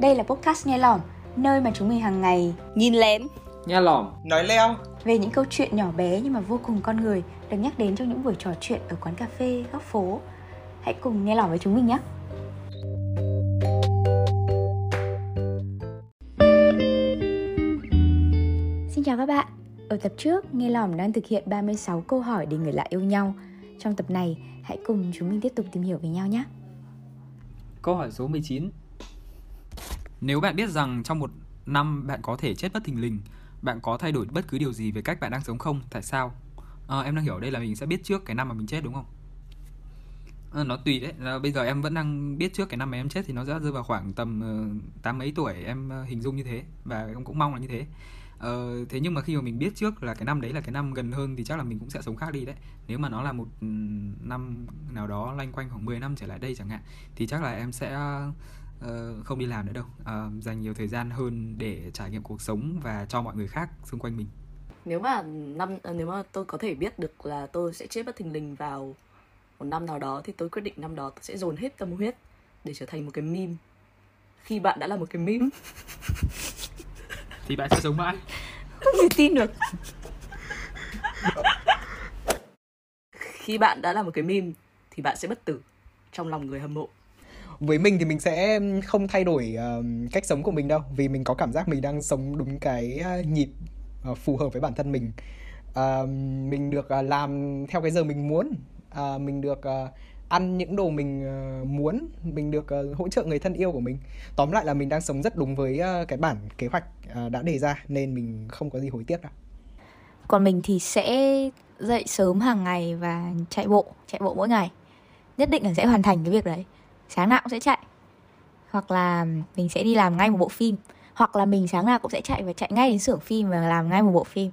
Đây là podcast Nghe Lỏm, nơi mà chúng mình hàng ngày nhìn lén, nghe lỏm, nói leo về những câu chuyện nhỏ bé nhưng mà vô cùng con người được nhắc đến trong những buổi trò chuyện ở quán cà phê, góc phố. Hãy cùng nghe lỏm với chúng mình nhé! Xin chào các bạn! Ở tập trước, Nghe Lỏm đang thực hiện 36 câu hỏi để người lạ yêu nhau. Trong tập này, hãy cùng chúng mình tiếp tục tìm hiểu về nhau nhé! Câu hỏi số 19 nếu bạn biết rằng trong một năm bạn có thể chết bất thình lình, bạn có thay đổi bất cứ điều gì về cách bạn đang sống không? Tại sao? À, em đang hiểu đây là mình sẽ biết trước cái năm mà mình chết đúng không? À, nó tùy đấy, À, bây giờ em vẫn đang biết trước cái năm mà em chết thì nó sẽ rơi vào khoảng tầm uh, tám mấy tuổi em uh, hình dung như thế và em cũng mong là như thế. Ờ, thế nhưng mà khi mà mình biết trước là cái năm đấy là cái năm gần hơn thì chắc là mình cũng sẽ sống khác đi đấy. Nếu mà nó là một năm nào đó loanh quanh khoảng 10 năm trở lại đây chẳng hạn thì chắc là em sẽ uh, không đi làm nữa đâu. Uh, dành nhiều thời gian hơn để trải nghiệm cuộc sống và cho mọi người khác xung quanh mình. Nếu mà năm nếu mà tôi có thể biết được là tôi sẽ chết bất thình lình vào một năm nào đó thì tôi quyết định năm đó tôi sẽ dồn hết tâm huyết để trở thành một cái meme. Khi bạn đã là một cái meme thì bạn sẽ sống mãi không thể tin được khi bạn đã là một cái meme thì bạn sẽ bất tử trong lòng người hâm mộ với mình thì mình sẽ không thay đổi uh, cách sống của mình đâu vì mình có cảm giác mình đang sống đúng cái uh, nhịp uh, phù hợp với bản thân mình. Uh, mình được uh, làm theo cái giờ mình muốn uh, mình được uh, ăn những đồ mình uh, muốn mình được uh, hỗ trợ người thân yêu của mình. Tóm lại là mình đang sống rất đúng với uh, cái bản kế hoạch uh, đã đề ra nên mình không có gì hối tiếc đâu. Còn mình thì sẽ dậy sớm hàng ngày và chạy bộ chạy bộ mỗi ngày. Nhất định là sẽ hoàn thành cái việc đấy sáng nào cũng sẽ chạy. Hoặc là mình sẽ đi làm ngay một bộ phim. Hoặc là mình sáng nào cũng sẽ chạy và chạy ngay đến xưởng phim và làm ngay một bộ phim.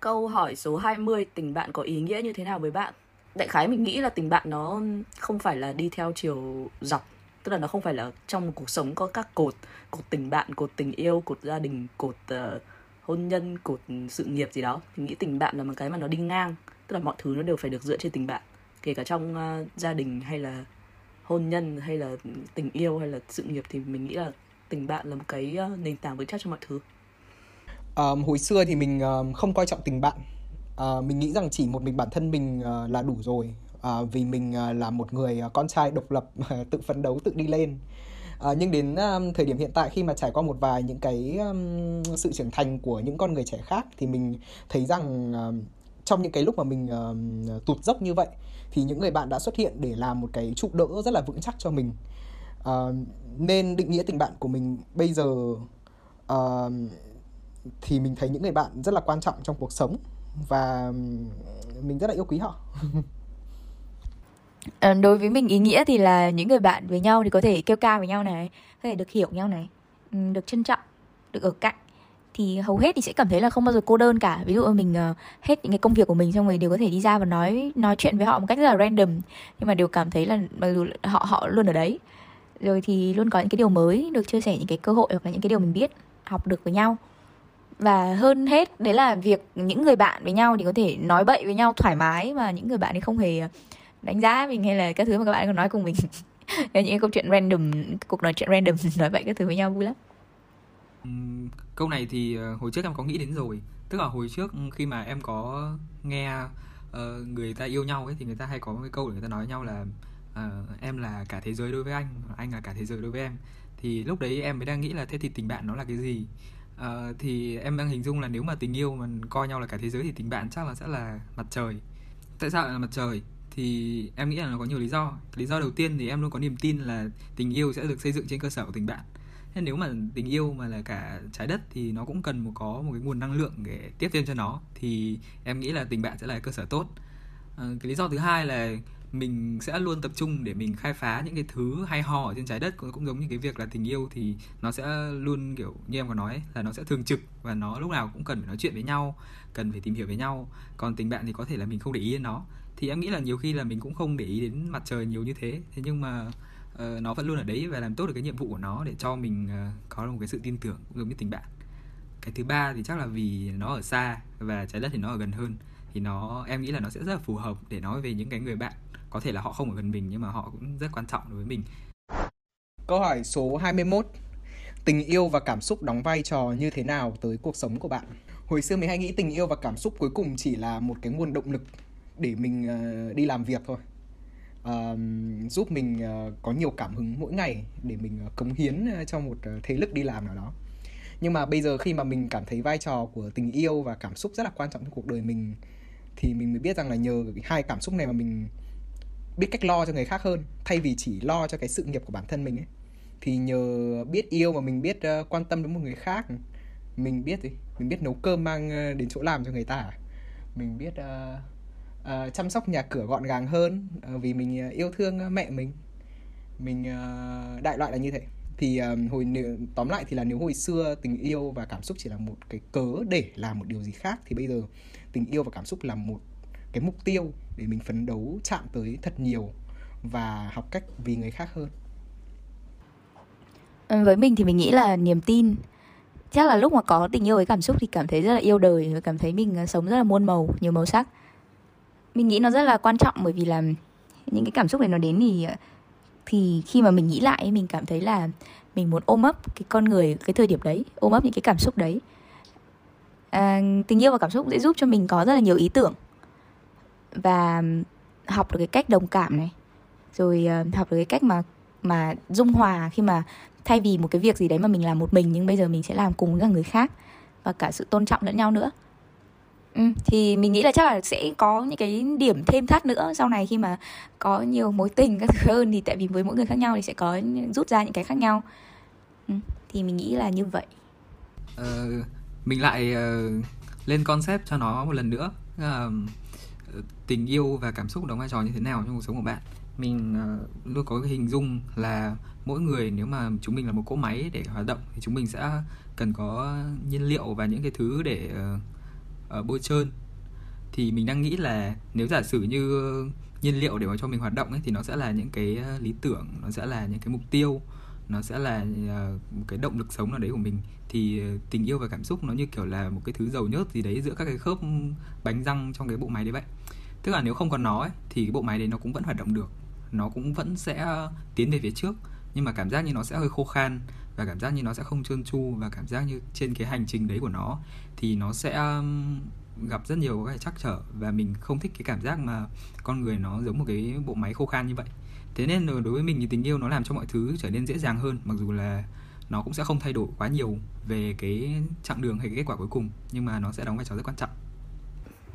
Câu hỏi số 20 tình bạn có ý nghĩa như thế nào với bạn? đại khái mình nghĩ là tình bạn nó không phải là đi theo chiều dọc tức là nó không phải là trong cuộc sống có các cột cột tình bạn cột tình yêu cột gia đình cột uh, hôn nhân cột sự nghiệp gì đó. Mình nghĩ tình bạn là một cái mà nó đi ngang tức là mọi thứ nó đều phải được dựa trên tình bạn. Kể cả trong uh, gia đình hay là hôn nhân hay là tình yêu hay là sự nghiệp thì mình nghĩ là tình bạn là một cái ờ, nền tảng vững chắc cho mọi thứ. Um, hồi xưa thì mình um, không coi trọng tình bạn. Uh, mình nghĩ rằng chỉ một mình bản thân mình uh, là đủ rồi. Uh, vì mình uh, là một người uh, con trai độc lập tự phấn đấu tự đi lên. À, nhưng đến um, thời điểm hiện tại khi mà trải qua một vài những cái um, sự trưởng thành của những con người trẻ khác thì mình thấy rằng um, trong những cái lúc mà mình uh, tụt dốc như vậy thì những người bạn đã xuất hiện để làm một cái trụ đỡ rất là vững chắc cho mình. Uh, nên định nghĩa tình bạn của mình bây giờ uh, thì mình thấy những người bạn rất là quan trọng trong cuộc sống và mình rất là yêu quý họ. Ờ, đối với mình ý nghĩa thì là những người bạn với nhau thì có thể kêu ca với nhau này có thể được hiểu nhau này được trân trọng được ở cạnh thì hầu hết thì sẽ cảm thấy là không bao giờ cô đơn cả. Ví dụ mình uh, hết những cái công việc của mình xong rồi đều có thể đi ra và nói nói chuyện với họ một cách rất là random. Nhưng mà đều cảm thấy là mặc dù họ họ luôn ở đấy. Rồi thì luôn có những cái điều mới được chia sẻ những cái cơ hội hoặc là những cái điều mình biết học được với nhau. Và hơn hết đấy là việc những người bạn với nhau thì có thể nói bậy với nhau thoải mái mà những người bạn thì không hề đánh giá mình hay là các thứ mà các bạn còn nói cùng mình. Những cái câu chuyện random cuộc nói chuyện random nói bậy các thứ với nhau vui lắm câu này thì ờ, hồi trước em có nghĩ đến rồi. Tức là hồi trước ừ, khi mà em có nghe uh, người ta yêu nhau ấy thì người ta hay có một cái câu để người ta nói với nhau là uh, em là cả thế giới đối với anh anh là cả thế giới đối với em. Thì lúc đấy em mới đang nghĩ là thế thì tình bạn nó là cái gì? Uh, thì em đang hình dung là nếu mà tình yêu mà coi nhau là cả thế giới thì tình bạn chắc là sẽ là mặt trời. Tại sao lại là mặt trời? Thì em nghĩ là nó có nhiều lý do. Lý do đầu tiên thì em luôn có niềm tin là tình yêu sẽ được xây dựng trên cơ sở của tình bạn thế nếu mà tình yêu mà là cả trái đất thì nó cũng cần một có một cái nguồn năng lượng để tiếp thêm cho nó. Thì em nghĩ là tình bạn sẽ là cơ sở tốt. À, cái lý do thứ hai là mình sẽ luôn tập trung để mình khai phá những cái thứ hay ho ở trên trái đất cũng giống như cái việc là tình yêu thì nó sẽ luôn kiểu như em có nói là nó sẽ thường trực và nó lúc nào cũng cần phải nói chuyện với nhau cần phải tìm hiểu với nhau. Còn tình bạn thì có thể là mình không để ý đến nó. Thì em nghĩ là nhiều khi là mình cũng không để ý đến mặt trời nhiều như thế. Thế nhưng mà uh, nó vẫn luôn ở đấy và làm tốt được cái nhiệm vụ của nó để cho mình uh, có được một cái sự tin tưởng giống như tình bạn. Cái thứ ba thì chắc là vì nó ở xa và trái đất thì nó ở gần hơn thì nó em nghĩ là nó sẽ rất là phù hợp để nói về những cái người bạn. Có thể là họ không ở gần mình nhưng mà họ cũng rất quan trọng đối với mình. Câu hỏi số 21 Tình yêu và cảm xúc đóng vai trò như thế nào tới cuộc sống của bạn? Hồi xưa mình hay nghĩ tình yêu và cảm xúc cuối cùng chỉ là một cái nguồn động lực để mình ờ, đi làm việc thôi uh, giúp mình uh, có nhiều cảm hứng mỗi ngày để mình uh, cống hiến uh, cho một uh, thế lực đi làm nào đó. Nhưng mà bây giờ khi mà mình cảm thấy vai trò của tình yêu và cảm xúc rất là quan trọng trong cuộc đời mình thì mình mới biết rằng là nhờ hai cảm xúc này mà mình biết cách lo cho người khác hơn thay vì chỉ lo cho cái sự nghiệp của bản thân mình ấy. Thì nhờ biết yêu mà mình biết uh, quan tâm đến một người khác mình biết gì? Mình biết nấu cơm mang đến chỗ làm cho người ta à? mình biết uh, uh, chăm sóc nhà cửa gọn gàng hơn uh, vì mình ờ, yêu thương mẹ mình. Mình uh, đại loại là như thế. Thì um, hồi tóm lại thì là nếu hồi xưa tình yêu và cảm xúc chỉ là một cái cớ để làm một điều gì khác thì bây giờ tình yêu và cảm xúc là một cái mục tiêu để mình phấn đấu chạm tới thật nhiều và học cách vì người khác hơn. Với mình thì mình nghĩ là niềm tin. Chắc là lúc mà có tình yêu với cảm xúc thì cảm thấy rất là yêu đời và cảm thấy mình sống rất là muôn màu nhiều màu sắc mình nghĩ nó rất là quan trọng bởi vì là những cái cảm xúc này nó đến thì thì khi mà mình nghĩ lại mình cảm thấy là mình muốn ôm ấp cái con người cái thời điểm đấy ôm ấp những cái cảm xúc đấy. À, tình yêu và cảm xúc sẽ giúp cho mình có rất là nhiều ý tưởng và học được cái cách đồng cảm này. Rồi uh, học được cái cách mà mà dung hòa khi mà thay vì một cái việc gì đấy mà mình làm một mình nhưng bây giờ mình sẽ làm cùng với cả người khác và cả sự tôn trọng lẫn nhau nữa. Ừ, thì mình nghĩ là chắc là sẽ có những cái điểm thêm thắt nữa sau này khi mà có nhiều mối tình các thứ hơn. Thì tại vì với mỗi người khác nhau thì sẽ có rút ra những cái khác nhau. Ừ, thì mình nghĩ là như vậy. Ờ, mình lại uh, lên concept cho nó một lần nữa. Uh, tình yêu và cảm xúc đóng vai trò như thế nào trong cuộc sống của bạn? Mình uh, luôn có cái hình dung là mỗi người nếu mà chúng mình là một cỗ máy để hoạt động thì chúng mình sẽ cần có nhiên liệu và những cái thứ để uh, Ờ, uh, bôi trơn. Thì mình đang nghĩ là nếu giả sử như ờ, nhiên liệu để mà cho mình hoạt động ấy thì nó sẽ là những cái ờ, lý tưởng nó sẽ là những cái mục tiêu nó sẽ là một cái động lực sống nào đấy của mình. Thì tình yêu và cảm xúc nó như kiểu là một cái thứ dầu nhớt gì đấy giữa các cái khớp bánh răng trong cái bộ máy đấy vậy. Tức là nếu không còn nó ấy, thì cái bộ máy đấy nó cũng vẫn hoạt động được. Nó cũng vẫn sẽ tiến về phía trước nhưng mà cảm giác như nó sẽ hơi khô khan và cảm giác như nó sẽ không trơn tru và cảm giác như trên cái hành trình đấy của nó thì nó sẽ um, gặp rất nhiều cái trắc trở và mình không thích cái cảm giác mà con người nó giống một cái bộ máy khô khan như vậy. Thế nên đối với mình thì tình yêu nó làm cho mọi thứ trở nên dễ dàng hơn mặc dù là nó cũng sẽ không thay đổi quá nhiều về cái chặng đường hay cái kết quả cuối cùng nhưng mà nó sẽ đóng vai trò rất quan trọng.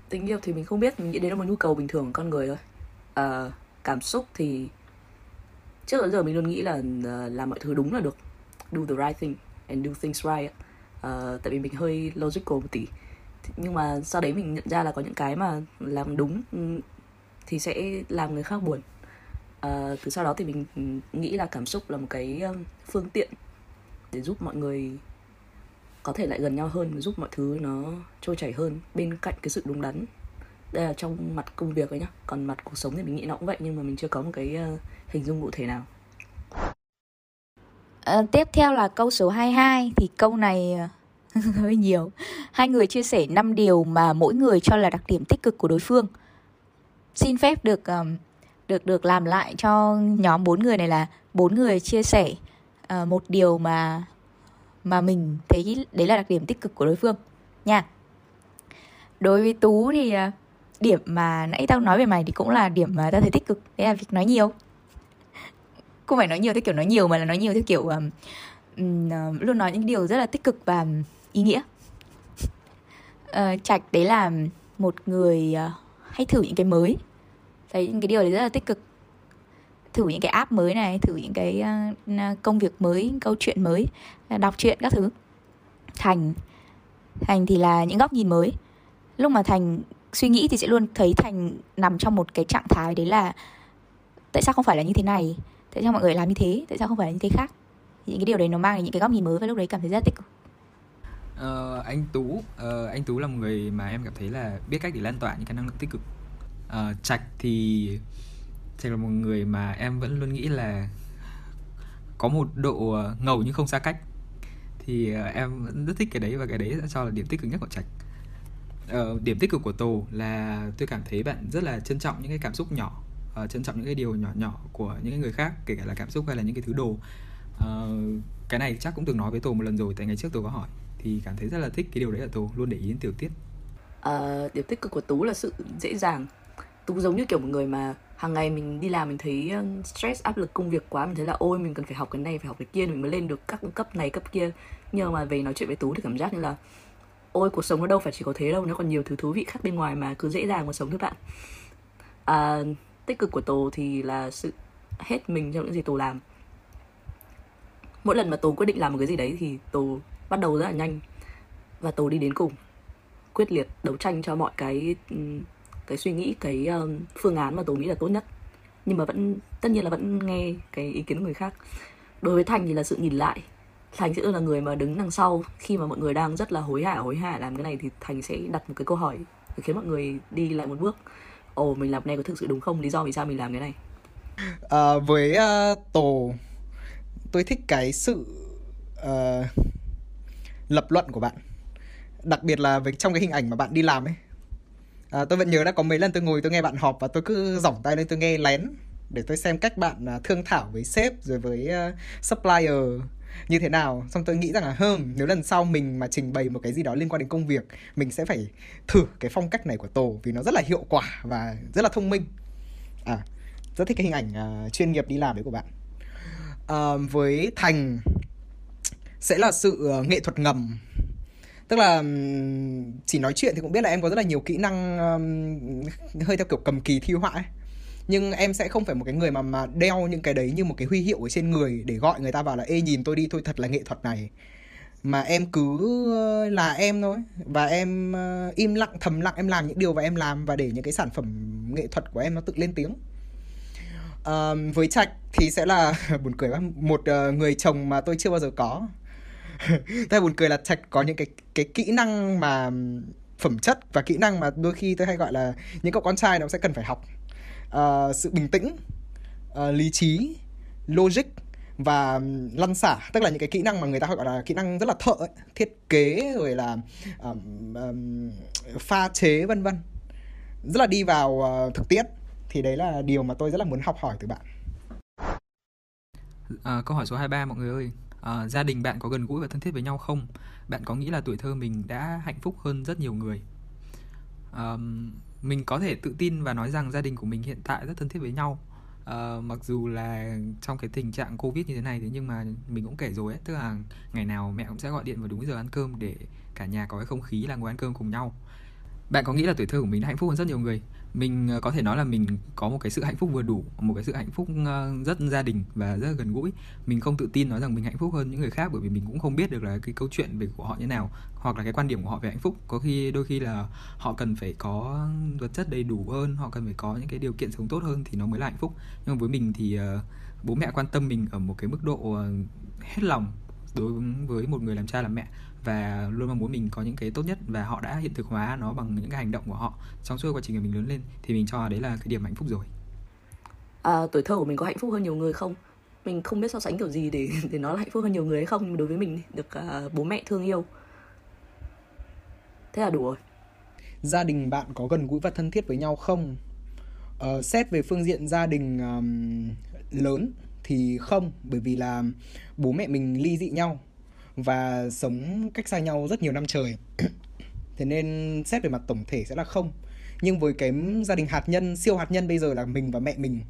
Tình yêu thì mình không biết mình nghĩ đấy là một nhu cầu bình thường của con người thôi. À, cảm xúc thì trước đến giờ mình luôn nghĩ là ờ, làm mọi thứ đúng là được do the right thing and do things right uh, tại vì mình hơi logical một tí. Nhưng mà sau đấy mình nhận ra là có những cái mà làm đúng ừ, thì sẽ làm người khác buồn. Uh, từ sau đó thì mình nghĩ là cảm xúc là một cái ờ, phương tiện để giúp mọi người có thể lại gần nhau hơn và giúp mọi thứ nó trôi chảy hơn bên cạnh cái sự đúng đắn. Đây là trong mặt công việc ấy nhá. Còn mặt cuộc sống thì mình nghĩ nó cũng vậy nhưng mà mình chưa có một cái uh, hình dung cụ thể nào à, tiếp theo là câu số 22 thì câu này ờ, hơi nhiều. Hai người chia sẻ 5 điều mà mỗi người cho là đặc điểm tích cực của đối phương. Xin phép được ờ, được được làm lại cho nhóm bốn người này là bốn người chia sẻ uh, một điều mà mà mình thấy đấy là đặc điểm tích cực của đối phương. Nha. Đối với tú thì uh, điểm mà nãy tao nói về mày thì cũng là điểm mà tao thấy tích cực. Đấy là việc nói nhiều không phải nói nhiều theo kiểu nói nhiều mà là nói nhiều theo kiểu um, um, ờ, luôn nói những điều rất là tích cực và um, ý nghĩa. Uh, trạch đấy là một người uh, hay thử những cái mới. Thấy những cái điều đấy rất là tích cực. Thử những cái app mới này thử những cái uh, công việc mới câu chuyện mới đọc truyện các thứ. Thành thành thì là những góc nhìn mới. Lúc mà thành suy nghĩ thì sẽ luôn thấy thành nằm trong một cái trạng thái đấy là tại sao không phải là như thế này? Tại sao mọi người làm như thế? Tại sao không phải là như thế khác? Thì những cái điều đấy nó mang những cái góc nhìn mới và lúc đấy cảm thấy rất tích cực. Uh, anh tú uh, anh tú là một người mà em cảm thấy là biết cách để lan tỏa những cái năng lượng tích cực. Uh, trạch thì trạch là một người mà em vẫn luôn nghĩ là có một độ ngầu nhưng không xa cách. Thì uh, em vẫn rất thích cái đấy và cái đấy sẽ cho là điểm tích cực nhất của trạch. Uh, điểm tích cực của tổ là tôi cảm thấy bạn rất là trân trọng những cái cảm xúc nhỏ uh, trân trọng những cái điều nhỏ nhỏ của những cái người khác kể cả là cảm xúc hay là những cái thứ đồ. Uh, cái này chắc cũng từng nói với tổ một lần rồi tại ngày trước tôi có hỏi thì cảm thấy rất là thích cái điều đấy là tổ luôn để ý đến tiểu tiết. Uh, điểm tích cực của tú là sự dễ dàng. Tú giống như kiểu một người mà hàng ngày mình đi làm mình thấy stress áp lực công việc quá mình thấy là ôi mình cần phải học cái này phải học cái kia mình mới lên được các cấp này cấp kia. Nhưng mà về nói chuyện với tú thì cảm giác như là ôi cuộc sống nó đâu phải chỉ có thế đâu nó còn nhiều thứ thú vị khác bên ngoài mà cứ dễ dàng mà sống các bạn. À, tích cực của tố thì là sự hết mình trong những gì tố làm. Mỗi lần mà tố quyết định làm một cái gì đấy thì tố bắt đầu rất là nhanh và tố đi đến cùng quyết liệt đấu tranh cho mọi cái ừ, cái suy nghĩ cái um, phương án mà tố nghĩ là tốt nhất. Nhưng mà vẫn tất nhiên là vẫn nghe cái ý kiến của người khác. Đối với thành thì là sự nhìn lại. Thành sẽ là người mà đứng đằng sau khi mà mọi người đang rất là hối hả hối hả làm cái này thì thành sẽ đặt một cái câu hỏi để khiến mọi người đi lại một bước ồ mình làm cái này có thực sự đúng không? Lý do vì sao mình làm cái này? À, với uh, tổ tôi thích cái sự uh, lập luận của bạn. Đặc biệt là với trong cái hình ảnh mà bạn đi làm ấy. À, tôi vẫn nhớ đã có mấy lần tôi ngồi tôi nghe bạn họp và tôi cứ giỏng tay lên tôi nghe lén để tôi xem cách bạn uh, thương thảo với sếp rồi với uh, supplier như thế nào. Xong tôi nghĩ rằng là hơn nếu lần sau mình mà trình bày một cái gì đó liên quan đến công việc mình sẽ phải thử cái phong cách này của tổ vì nó rất là hiệu quả và rất là thông minh. À rất thích cái hình ảnh uh, chuyên nghiệp đi làm đấy của bạn. Uh, với thành sẽ là sự uh, nghệ thuật ngầm. Tức là chỉ nói chuyện thì cũng biết là em có rất là nhiều kỹ năng um, hơi theo kiểu cầm kỳ thi họa ấy nhưng em sẽ không phải một cái người mà mà đeo những cái đấy như một cái huy hiệu ở trên người để gọi người ta vào là ê nhìn tôi đi tôi thật là nghệ thuật này. Mà em cứ ờ, là em thôi. Và em ờ, im lặng thầm lặng em làm những điều và em làm và để những cái sản phẩm nghệ thuật của em nó tự lên tiếng. À, với trạch thì sẽ là buồn cười lắm. Một ờ, người chồng mà tôi chưa bao giờ có. Tôi buồn cười là trạch có những cái cái kỹ năng mà phẩm chất và kỹ năng mà đôi khi tôi hay gọi là những cậu con trai nó sẽ cần phải học uh, sự bình tĩnh uh, lý trí logic và lăn xả. Tức là những cái kỹ năng mà người ta gọi là kỹ năng rất là thợ ấy, thiết kế rồi là um, um, pha chế vân vân. Rất là đi vào uh, thực tiễn. Thì đấy là điều mà tôi rất là muốn học hỏi từ bạn. À, câu hỏi số 23 mọi người ơi. À, gia đình bạn có gần gũi và thân thiết với nhau không? Bạn có nghĩ là tuổi thơ mình đã hạnh phúc hơn rất nhiều người? À, mình có thể tự tin và nói rằng gia đình của mình hiện tại rất thân thiết với nhau. Uh, mặc dù là trong cái tình trạng covid như thế này thế nhưng mà mình cũng kể rồi ấy tức là ngày nào mẹ cũng sẽ gọi điện vào đúng giờ ăn cơm để cả nhà có cái không khí là ngồi ăn cơm cùng nhau. Bạn có nghĩ là tuổi thơ của mình đã hạnh phúc hơn rất nhiều người? Mình ờ, có thể nói là mình có một cái sự hạnh phúc vừa đủ, một cái sự hạnh phúc ờ, rất gia đình và rất gần gũi. Mình không tự tin nói rằng mình hạnh phúc hơn những người khác bởi vì mình cũng không biết được là cái câu chuyện về của họ như nào hoặc là cái quan điểm của họ về hạnh phúc. Có khi, đôi khi là họ cần phải có vật chất đầy đủ hơn, họ cần phải có những cái điều kiện sống tốt hơn thì nó mới là hạnh phúc. Nhưng mà với mình thì ờ, bố mẹ quan tâm mình ở một cái mức độ hết lòng đối với một người làm cha làm mẹ và luôn mong muốn mình có những cái tốt nhất và họ đã hiện thực hóa nó bằng những cái hành động của họ trong suốt quá trình mình lớn lên thì mình cho đấy là cái điểm hạnh phúc rồi. À, tuổi thơ của mình có hạnh phúc hơn nhiều người không? Mình không biết so sánh kiểu gì để để nó là hạnh phúc hơn nhiều người hay không nhưng đối với mình được uh, bố mẹ thương yêu. Thế là đủ rồi. Gia đình bạn có gần gũi và thân thiết với nhau không? Uh, xét về phương diện gia đình um, lớn thì không bởi vì là bố mẹ mình ly dị nhau và sống cách xa nhau rất nhiều năm trời. Thế nên xét về mặt tổng thể sẽ là không. Nhưng với cái gia đình hạt nhân siêu hạt nhân bây giờ là mình và mẹ mình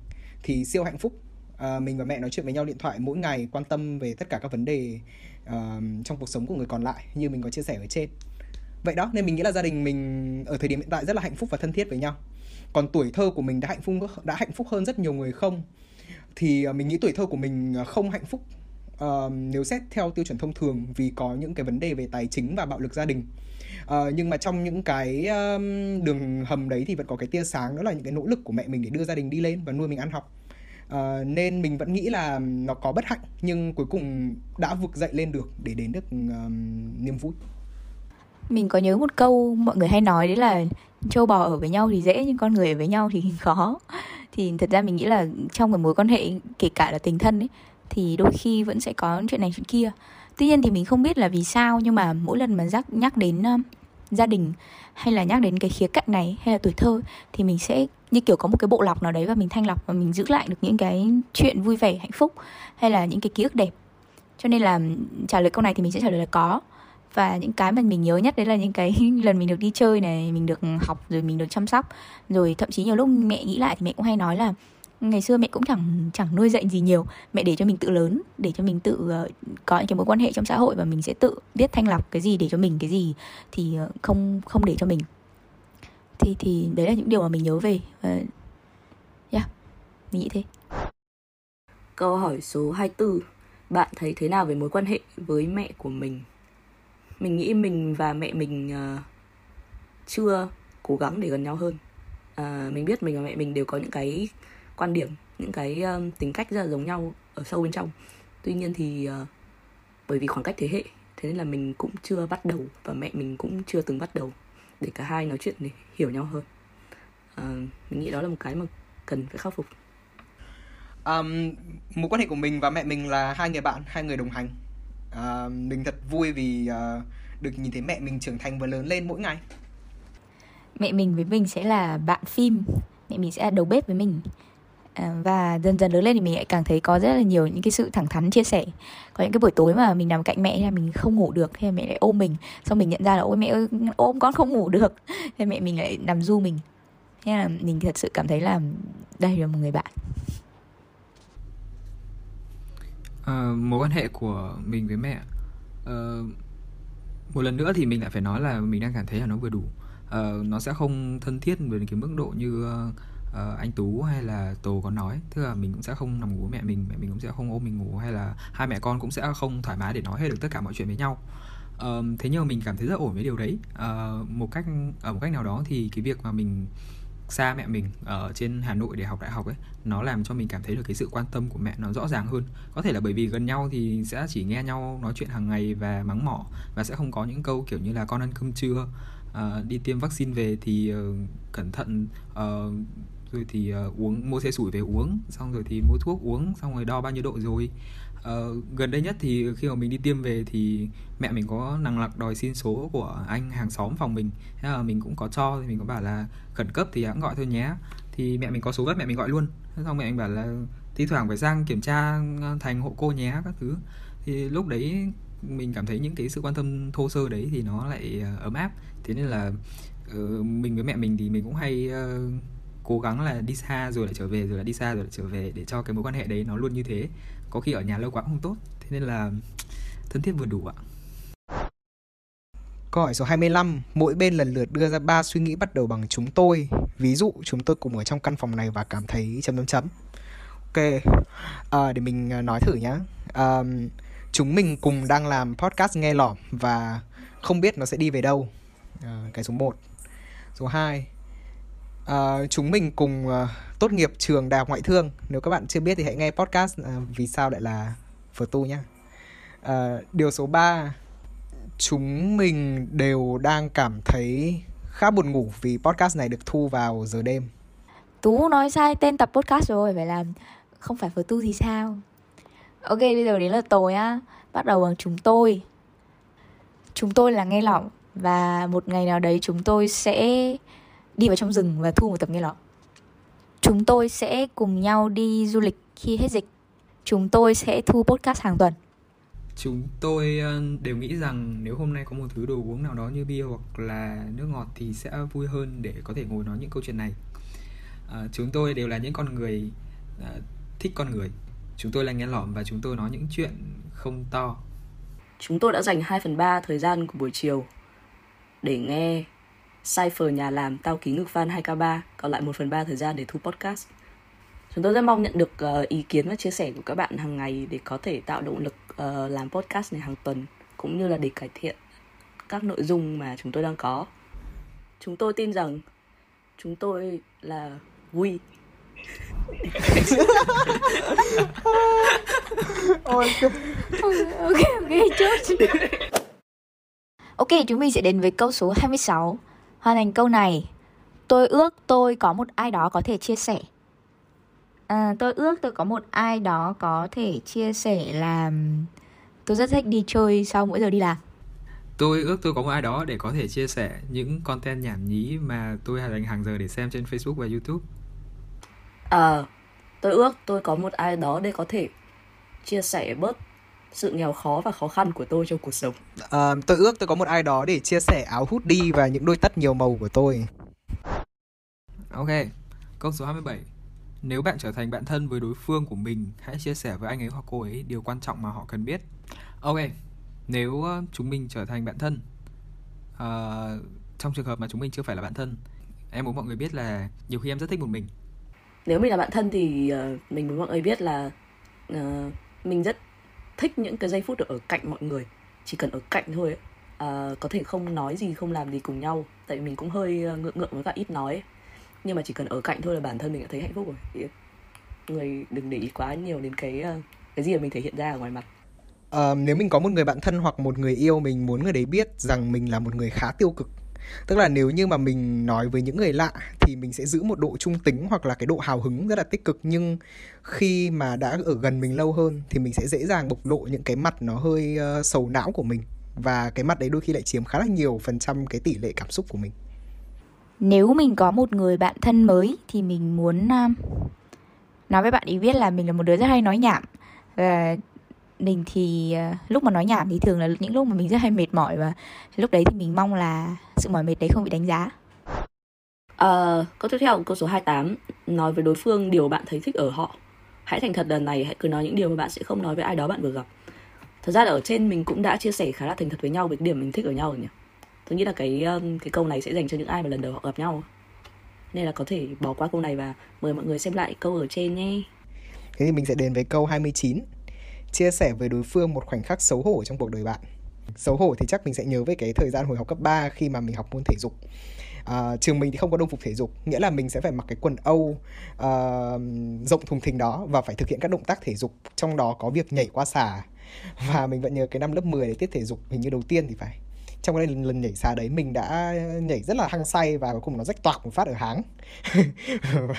thì siêu hạnh phúc à, mình và mẹ nói chuyện với nhau điện thoại mỗi ngày quan tâm về tất cả các vấn đề uh, trong cuộc sống của người còn lại như mình có chia sẻ ở trên. Vậy đó nên mình nghĩ là gia đình mình ở thời điểm hiện tại rất là hạnh phúc và thân thiết với nhau. Còn tuổi thơ của mình đã hạnh phúc đã hạnh phúc hơn rất nhiều người không? Thì à, mình nghĩ tuổi thơ của mình không hạnh phúc uh, nếu xét theo tiêu chuẩn thông thường vì có những cái vấn đề về tài chính và bạo lực gia đình. Uh, nhưng mà trong những cái um, đường hầm đấy thì vẫn có cái tia sáng đó là những cái nỗ lực của mẹ mình để đưa gia đình đi lên và nuôi mình ăn học. Uh, nên mình vẫn nghĩ là nó có bất hạnh nhưng cuối cùng đã vực dậy lên được để đến được um, niềm vui. Mình có nhớ một câu mọi người hay nói đấy là châu bò ở với nhau thì dễ nhưng con người ở với nhau thì khó. Thì thật ra mình nghĩ là trong cái mối quan hệ kể cả là tình thân ấy thì đôi khi vẫn sẽ có chuyện này chuyện kia. Tuy nhiên thì mình không biết là vì sao nhưng mà mỗi lần mà nhắc nhắc đến um, gia đình hay là nhắc đến cái khía cạnh này hay là tuổi thơ thì mình sẽ như kiểu có một cái bộ lọc nào đấy và mình thanh lọc và mình giữ lại được những cái chuyện vui vẻ hạnh phúc hay là những cái ký ức đẹp. Cho nên là trả lời câu này thì mình sẽ trả lời là có. Và những cái mà mình nhớ nhất đấy là những cái lần mình được đi chơi này mình được học rồi mình được chăm sóc. Rồi thậm chí nhiều lúc mẹ nghĩ lại thì mẹ cũng hay nói là ngày xưa mẹ cũng chẳng chẳng nuôi dạy gì nhiều. Mẹ để cho mình tự lớn để cho mình tự uh, có những cái mối quan hệ trong xã hội và mình sẽ tự biết thanh lọc cái gì để cho mình cái gì thì uh, không không để cho mình. Thì thì đấy là những điều mà mình nhớ về uh, yeah mình nghĩ thế. Câu hỏi số 24 bạn thấy thế nào về mối quan hệ với mẹ của mình? Mình nghĩ mình và mẹ mình uh, chưa cố gắng để gần nhau hơn. À, mình biết mình và mẹ mình đều có những cái quan điểm những cái um, tính cách rất là giống nhau ở sâu bên trong. Tuy nhiên thì uh, bởi vì khoảng cách thế hệ thế nên là mình cũng chưa bắt đầu và mẹ mình cũng chưa từng bắt đầu để cả hai nói chuyện để hiểu nhau hơn. Uh, mình nghĩ đó là một cái mà cần phải khắc phục. Um, mối quan hệ của mình và mẹ mình là hai người bạn hai người đồng hành. Uh, mình thật vui vì uh, được nhìn thấy mẹ mình trưởng thành và lớn lên mỗi ngày. Mẹ mình với mình sẽ là bạn phim mẹ mình sẽ là đầu bếp với mình À, và dần dần lớn lên thì mình lại càng thấy có rất là nhiều những cái sự thẳng thắn chia sẻ. Có những cái buổi tối mà mình nằm cạnh mẹ là mình không ngủ được thì mẹ lại ôm mình. Xong mình nhận ra là ôi mẹ ơi ôm con không ngủ được. Thì mẹ mình lại nằm du mình. Thế là mình thật sự cảm thấy là đây là một người bạn. À, mối quan hệ của mình với mẹ à, một lần nữa thì mình lại phải nói là mình đang cảm thấy là nó vừa đủ. À, nó sẽ không thân thiết về cái mức độ như uh, uh, anh tú hay là tố có nói tức là mình cũng sẽ không nằm ngủ với mẹ mình mẹ mình cũng sẽ không ôm mình ngủ hay là hai mẹ con cũng sẽ không thoải mái để nói hết được tất cả mọi chuyện với nhau. Uh, thế nhưng mà mình cảm thấy rất ổn với điều đấy. Uh, một cách ở một cách nào đó thì cái việc mà mình xa mẹ mình ở trên Hà Nội để học đại học ấy nó làm cho mình cảm thấy được cái sự quan tâm của mẹ nó rõ ràng hơn. Có thể là bởi vì gần nhau thì sẽ chỉ nghe nhau nói chuyện hàng ngày và mắng mỏ và sẽ không có những câu kiểu như là con ăn cơm trưa uh, ờ, đi tiêm vaccine về thì uh, cẩn thận uh, rồi thì uh, uống mua xe sủi về uống xong rồi thì mua thuốc uống xong rồi đo bao nhiêu độ rồi. Uh, gần đây nhất thì khi mà mình đi tiêm về thì mẹ mình có nằng lặc đòi xin số của anh hàng xóm phòng mình. Thế là mình cũng có cho thì mình có bảo là khẩn cấp thì hãng gọi thôi nhé. Thì mẹ mình có số vất mẹ mình gọi luôn. Thế xong mẹ mình bảo là thi thoảng phải sang kiểm tra ờ, thành hộ cô nhé các thứ. Thì lúc đấy mình cảm thấy những cái sự quan tâm thô sơ đấy thì nó lại ấm áp. Thế nên là uh, mình với mẹ mình thì mình cũng hay uh, cố gắng là đi xa rồi lại trở về rồi lại đi xa rồi lại trở về để cho cái mối quan hệ đấy nó luôn như thế có khi ở nhà lâu quá cũng không tốt thế nên là thân thiết vừa đủ ạ Câu hỏi số 25, mỗi bên lần lượt đưa ra ba suy nghĩ bắt đầu bằng chúng tôi. Ví dụ chúng tôi cùng ở trong căn phòng này và cảm thấy chấm chấm chấm. Ok, à, để mình à, nói thử nhá. À, chúng mình cùng đang làm podcast nghe lỏm và không biết nó sẽ đi về đâu. À, cái số 1. Số 2, uh, chúng mình cùng uh, tốt nghiệp trường đại học ngoại thương. Nếu các bạn chưa biết thì hãy nghe podcast uh, vì sao lại là phở tu nhá. Uh, điều số 3 chúng mình đều đang cảm thấy khá buồn ngủ vì podcast này được thu vào giờ đêm. Tú nói sai tên tập podcast rồi phải làm không phải phở tu thì sao? Ok bây giờ đến là tôi á. Bắt đầu bằng chúng tôi. Chúng tôi là nghe lỏng và một ngày nào đấy chúng tôi sẽ đi vào trong rừng và thu một tập nghe lọ. Chúng tôi sẽ cùng nhau đi du lịch khi hết dịch. Chúng tôi sẽ thu podcast hàng tuần. Chúng tôi ờ, đều nghĩ rằng nếu hôm nay có một thứ đồ uống nào đó như bia hoặc là nước ngọt thì sẽ vui hơn để có thể ngồi nói những câu chuyện này. À, chúng tôi đều là những con người à, thích con người. Chúng tôi là nghe lỏm và chúng tôi nói những chuyện không to. Chúng tôi đã dành 2 phần 3 thời gian của buổi chiều để nghe Cypher nhà làm tao ký ngực fan 2K3 Còn lại 1 phần 3 thời gian để thu podcast. Chúng tôi rất mong nhận được uh, ý kiến và chia sẻ của các bạn hàng ngày Để có thể tạo động lực uh, làm podcast này hàng tuần Cũng như là để cải thiện các nội dung mà chúng tôi đang có. Chúng tôi tin rằng chúng tôi là vui ok ok ok chốt. Ok, chúng mình sẽ đến với câu số 26 hoàn thành câu này tôi ước tôi có một ai đó có thể chia sẻ à, tôi ước tôi có một ai đó có thể chia sẻ là tôi rất thích đi chơi sau mỗi giờ đi làm tôi ước tôi có một ai đó để có thể chia sẻ những content nhảm nhí mà tôi dành hàng giờ để xem trên Facebook và YouTube. À, tôi ước tôi có một ai đó để có thể chia sẻ bớt sự nghèo khó và khó khăn của tôi trong cuộc sống. À, tôi ước tôi có một ai đó để chia sẻ áo hoodie và những đôi tất nhiều màu của tôi. Ok, câu số 27. Nếu bạn trở thành bạn thân với đối phương của mình, hãy chia sẻ với anh ấy hoặc cô ấy điều quan trọng mà họ cần biết. Ok, nếu ờ, chúng mình trở thành bạn thân, uh, trong trường hợp mà chúng mình chưa phải là bạn thân, em muốn mọi người biết là nhiều khi em rất thích một mình. Nếu mình là bạn thân thì uh, mình muốn mọi người biết là uh, mình rất thích những cái giây phút được ở cạnh mọi người, chỉ cần ở cạnh thôi ấy. Uh, có thể không nói gì không làm gì cùng nhau tại vì mình cũng hơi ờ, ngượng ngượng với cả ít nói ấy. Nhưng mà chỉ cần ở cạnh thôi là bản thân mình đã thấy hạnh phúc rồi. Người đừng để ý quá nhiều đến cái ờ, cái gì mà mình thể hiện ra ở ngoài mặt. À, nếu mình có một người bạn thân hoặc một người yêu mình muốn người đấy biết rằng mình là một người khá tiêu cực tức là nếu như mà mình nói với những người lạ thì mình sẽ giữ một độ trung tính hoặc là cái độ hào hứng rất là tích cực. Nhưng khi mà đã ở gần mình lâu hơn thì mình sẽ dễ dàng bộc lộ những cái mặt nó hơi uh, sầu não của mình. Và cái mặt đấy đôi khi lại chiếm khá là nhiều phần trăm cái tỷ lệ cảm xúc của mình. Nếu mình có một người bạn thân mới thì mình muốn uh, nói với bạn ý biết là mình là một đứa rất hay nói nhảm. Và mình thì uh, lúc mà nói nhảm thì thường là những lúc mà mình rất hay mệt mỏi và lúc đấy thì mình mong là sự mỏi mệt đấy không bị đánh giá. Uh, câu tiếp theo câu số 28 nói với đối phương điều bạn thấy thích ở họ. Hãy thành thật lần này hãy cứ nói những điều mà bạn sẽ không nói với ai đó bạn vừa gặp. Thật ra là ở trên mình cũng đã chia sẻ khá là thành thật với nhau về cái điểm mình thích ở nhau rồi nhỉ tôi nghĩ là cái um, cái câu này sẽ dành cho những ai mà lần đầu họ gặp nhau nên là có thể bỏ qua câu này và mời mọi người xem lại câu ở trên nhé thế thì mình sẽ đến với câu 29 chia sẻ với đối phương một khoảnh khắc xấu hổ trong cuộc đời bạn? Xấu hổ thì chắc mình sẽ nhớ về cái thời gian hồi học cấp 3 khi mà mình học môn thể dục. À, trường mình thì không có đồng phục thể dục nghĩa là mình sẽ phải mặc cái quần âu à, rộng thùng thình đó và phải thực hiện các động tác thể dục trong đó có việc nhảy qua xà. Và mình vẫn nhớ cái năm lớp 10 để tiết thể dục hình như đầu tiên thì phải trong cái lần, lần nhảy xa đấy mình đã nhảy rất là hăng say và cuối cùng nó rách toạc một phát ở háng.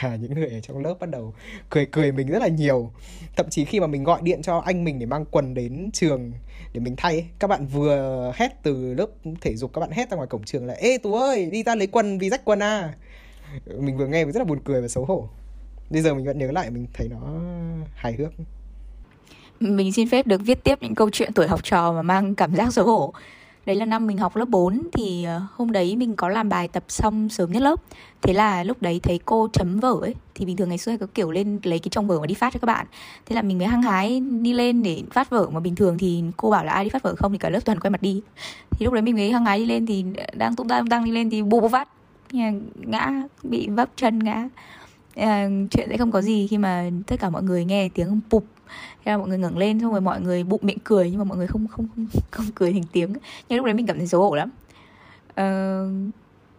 Và những người ở trong lớp bắt đầu cười cười mình rất là nhiều. Thậm chí khi mà mình gọi điện cho anh mình để mang quần đến trường để mình thay các bạn vừa hét từ lớp thể dục các bạn hét ra ngoài cổng trường là ê tú ơi đi ra lấy quần vì rách quần à. Mình vừa nghe mình rất là buồn cười và xấu hổ. Bây giờ mình vẫn nhớ lại mình thấy nó hài hước. Mình xin phép được viết tiếp những câu chuyện tuổi học trò mà mang cảm giác xấu hổ đấy là năm mình học lớp 4 thì ờ, hôm đấy mình có làm bài tập xong sớm nhất lớp. Thế là lúc đấy thấy cô chấm vở ấy thì bình thường ngày xưa có kiểu lên lấy cái trong vở mà đi phát cho các bạn. Thế là mình mới hăng hái đi lên để phát vở mà bình thường thì cô bảo là ai đi phát vở không thì cả lớp toàn quay mặt đi. Thì lúc đấy mình mới hăng hái đi lên thì đang tung tăng tăng đi lên thì bù bù phát. Ngã bị vấp chân ngã. À, chuyện sẽ không có gì khi mà tất cả mọi người nghe tiếng pụp thế là mọi người ngẩng lên xong rồi mọi người bụng miệng cười nhưng mà mọi người không không không, không cười thành tiếng. Nhưng lúc đấy mình cảm thấy xấu hổ lắm. À,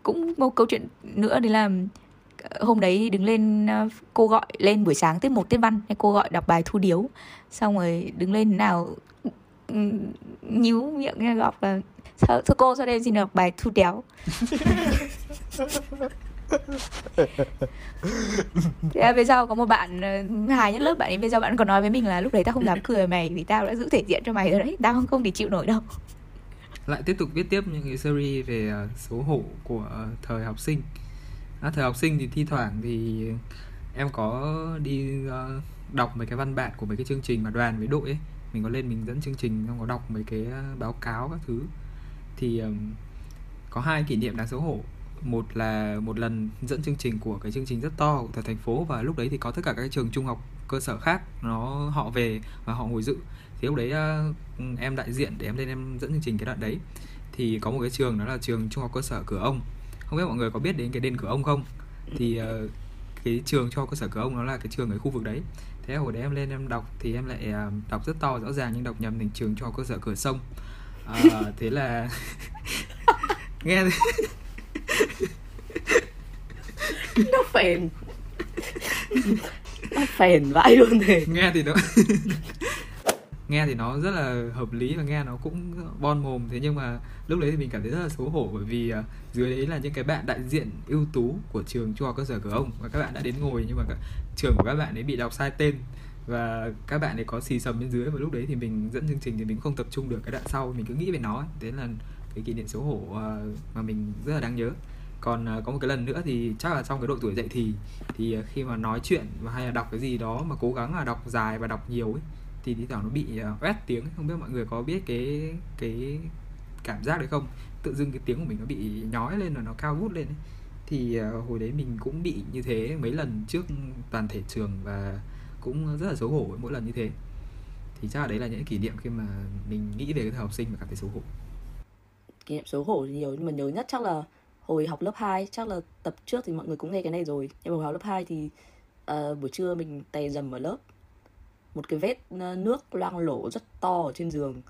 cũng một câu chuyện nữa đấy là ờ, hôm đấy đứng lên ờ, cô gọi lên buổi sáng tiết một tiết văn cô gọi đọc bài thu điếu. Xong rồi đứng lên nào ừ, nhíu miệng nghe gọc là thưa cô sao đây xin đọc bài thu đéo? thế về sau có một bạn ờ, hài nhất lớp bạn ấy bây giờ bạn còn nói với mình là lúc đấy tao không dám cười mày vì tao đã giữ thể diện cho mày rồi đấy tao không không thể chịu nổi đâu. Lại tiếp tục viết tiếp những cái series về số xấu hổ của ờ, thời học sinh. À, thời học sinh thì thi thoảng thì em có đi uh, đọc mấy cái văn bản của mấy cái chương trình mà đoàn với đội ấy. Mình có lên mình dẫn chương trình xong có đọc mấy cái báo cáo các thứ. Thì um, có hai kỷ niệm đáng xấu hổ một là một lần dẫn chương trình của cái chương trình rất to của thành phố và lúc đấy thì có tất cả các trường trung học cơ sở khác nó họ về và họ ngồi dự. Thì lúc đấy ờ, em đại diện để em lên em dẫn chương trình cái đoạn đấy. Thì có một cái trường đó là trường trung học cơ sở cửa ông. Không biết mọi người có biết đến cái đền cửa ông không? Thì uh, cái trường cho cơ sở cửa ông nó là cái trường ở khu vực đấy. Thế hồi đấy em lên em đọc thì em lại uh, đọc rất to rõ ràng nhưng đọc nhầm thành trường cho cơ sở cửa sông. Uh, thế là nghe nó phèn. Nó phèn vãi luôn thì nghe thì nó nghe thì nó rất là hợp lý và nghe nó cũng bon mồm. Thế nhưng mà lúc đấy thì mình cảm thấy rất là xấu hổ bởi vì uh, dưới đấy là những cái bạn đại diện ưu tú của trường trung học cơ sở cửa ông. Và các bạn đã đến ngồi nhưng mà cả, trường của các bạn ấy bị đọc sai tên. Và các bạn ấy có xì sầm bên dưới. Và lúc đấy thì mình dẫn chương trình thì mình không tập trung được cái đoạn sau. Mình cứ nghĩ về nó ấy. thế là cái kỷ niệm xấu hổ uh, mà mình rất là đáng nhớ còn à, có một cái lần nữa thì chắc là trong cái độ tuổi dậy thì thì à, khi mà nói chuyện và hay là đọc cái gì đó mà cố gắng là đọc dài và đọc nhiều ấy, thì thi thoảng nó bị à, oét tiếng không biết mọi người có biết cái cái cảm giác đấy không? Tự dưng cái tiếng của mình nó bị nhói lên và nó cao vút lên ấy. thì hồi đấy mình cũng bị như thế mấy lần trước toàn thể trường và cũng rất là xấu hổ mỗi lần như thế. Thì chắc là đấy là những kỷ niệm khi mà mình nghĩ về cái thời học sinh và cảm thấy xấu hổ. Kỷ niệm xấu hổ thì nhiều, nhưng mà nhớ nhất chắc là hồi học lớp 2 chắc là tập trước thì mọi người cũng nghe cái này rồi. Nhưng mà hồi học lớp 2 thì uh, buổi trưa mình tè dầm ở lớp. Một cái vết ờ, nước loang lổ rất to ở trên giường.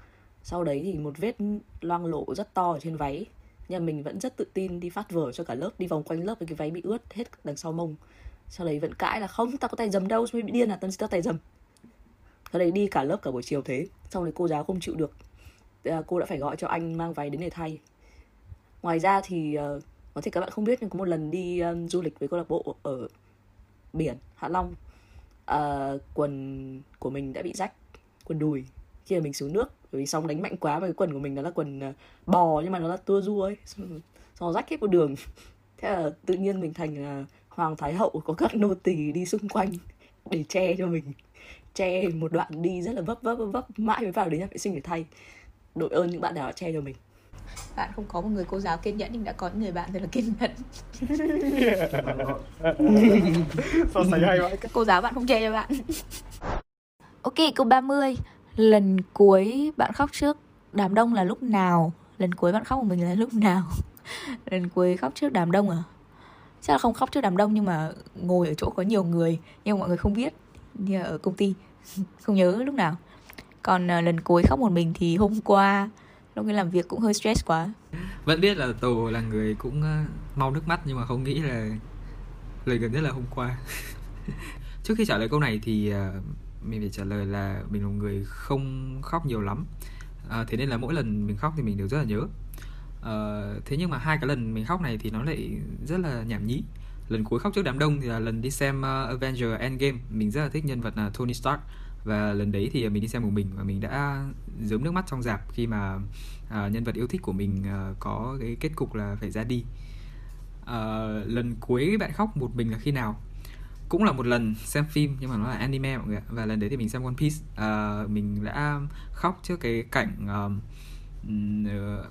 Sau đấy thì một vết loang lổ rất to ở trên váy. Nhưng mà mình vẫn rất tự tin đi phát vở cho cả lớp đi vòng quanh lớp với cái váy bị ướt hết đằng sau mông. Sau đấy vẫn cãi là không tao có tay dầm đâu mới bị điên à? Tao tao tay dầm. Sau đấy đi cả lớp cả buổi chiều thế. Sau đấy cô giáo không chịu được. Ờ, cô đã phải gọi cho anh mang váy đến để thay ngoài ra thì uh, có thể các bạn không biết nhưng có một lần đi um, du lịch với câu lạc bộ ở biển hạ long uh, quần của mình đã bị rách quần đùi khi mà mình xuống nước. Bởi vì sóng đánh mạnh quá và cái quần của mình nó là quần uh, bò nhưng mà nó là tua du ấy xong, xong rách hết một đường. Thế là tự nhiên mình thành uh, hoàng thái hậu có các nô tỳ đi xung quanh để che cho mình. Che một đoạn đi rất là vấp vấp vấp vấp mãi mới vào đến nhà vệ sinh để thay. Đội ơn những bạn nào đã che cho mình bạn không có một người cô giáo kiên nhẫn nhưng đã có những người bạn rất là kiên nhẫn. So sánh hay vậy? Cô giáo bạn không che cho bạn. Ok câu 30 lần cuối bạn khóc trước đám đông là lúc nào? Lần cuối bạn khóc của mình là lúc nào? Lần cuối khóc trước đám đông à? Chắc là không khóc trước đám đông nhưng mà ngồi ở chỗ có nhiều người nhưng mà mọi người không biết như ở công ty. Không nhớ lúc nào. Còn uh, lần cuối khóc một mình thì hôm qua lúc ấy làm việc cũng hơi stress quá. Vẫn biết là tù là người cũng ờ, mau nước mắt nhưng mà không nghĩ là lời gần nhất là hôm qua. Trước khi trả lời câu này thì ờ, mình phải trả lời là mình là một người không khóc nhiều lắm. À, thế nên là mỗi lần mình khóc thì mình đều rất là nhớ. À, thế nhưng mà hai cái lần mình khóc này thì nó lại rất là nhảm nhí. Lần cuối khóc trước đám đông thì là lần đi xem uh, Avenger Endgame. Mình rất là thích nhân vật là Tony Stark và lần đấy thì à, mình đi xem một mình và mình đã rớm nước mắt trong dạp khi mà uh, nhân vật yêu thích của mình uh, có cái kết cục là phải ra đi. Uh, lần cuối bạn khóc một mình là khi nào? Cũng là một lần xem phim nhưng mà nó là anime mọi người ạ. Và lần đấy thì mình xem One Piece. Uh, mình đã khóc trước cái cảnh um, uh,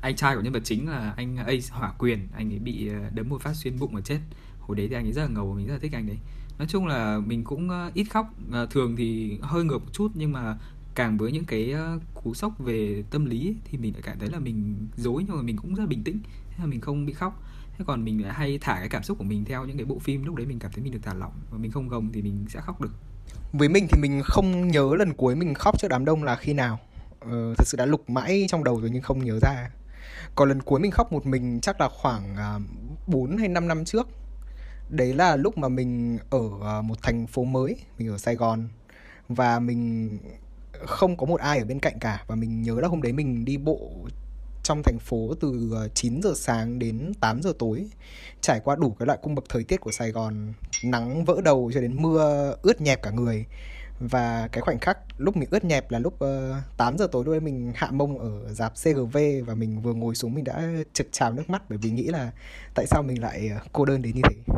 anh trai của nhân vật chính là anh Ace Hỏa Quyền. Anh ấy bị đấm một phát xuyên bụng và chết. Hồi đấy thì anh ấy rất là ngầu mình rất là thích anh đấy nói chung là mình cũng ờ, ít khóc. Ờ, thường thì hơi ngược một chút nhưng mà càng với những cái ờ, cú sốc về tâm lý ấy, thì mình lại cảm thấy là mình dối nhưng mà mình cũng rất là bình tĩnh. Thế là mình không bị khóc. Thế còn mình lại hay thả cái cảm xúc của mình theo những cái bộ phim lúc đấy mình cảm thấy mình được thả lỏng và mình không gồng thì mình sẽ khóc được. Với mình thì mình không nhớ lần cuối mình khóc trước đám đông là khi nào. Ờ, thật sự đã lục mãi trong đầu rồi nhưng không nhớ ra. Còn lần cuối mình khóc một mình chắc là khoảng 4 hay 5 năm trước đấy là lúc mà mình ở à, một thành phố mới mình ở sài gòn. Và mình không có một ai ở bên cạnh cả. Và mình nhớ là hôm đấy mình đi bộ trong thành phố từ à, 9 giờ sáng đến 8 giờ tối. Trải qua đủ cái loại cung bậc thời tiết của Sài Gòn nắng vỡ đầu cho đến mưa ướt nhẹp cả người. Và cái khoảnh khắc lúc mình ướt nhẹp là lúc à, uh, 8 giờ tối đôi mình hạ mông ở dạp CGV và mình vừa ngồi xuống mình đã trực trào nước mắt bởi vì nghĩ là tại sao mình lại cô đơn đến như thế